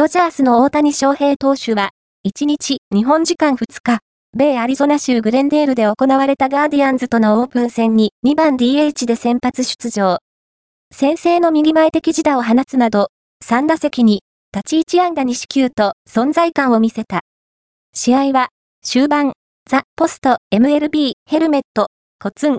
ドジャースの大谷翔平投手は、1日、日本時間2日、米アリゾナ州グレンデールで行われたガーディアンズとのオープン戦に2番 DH で先発出場。先制の右前的自打を放つなど、3打席に立ち位置安打2四球と存在感を見せた。試合は終盤、ザ・ポスト MLB ヘルメット、コツン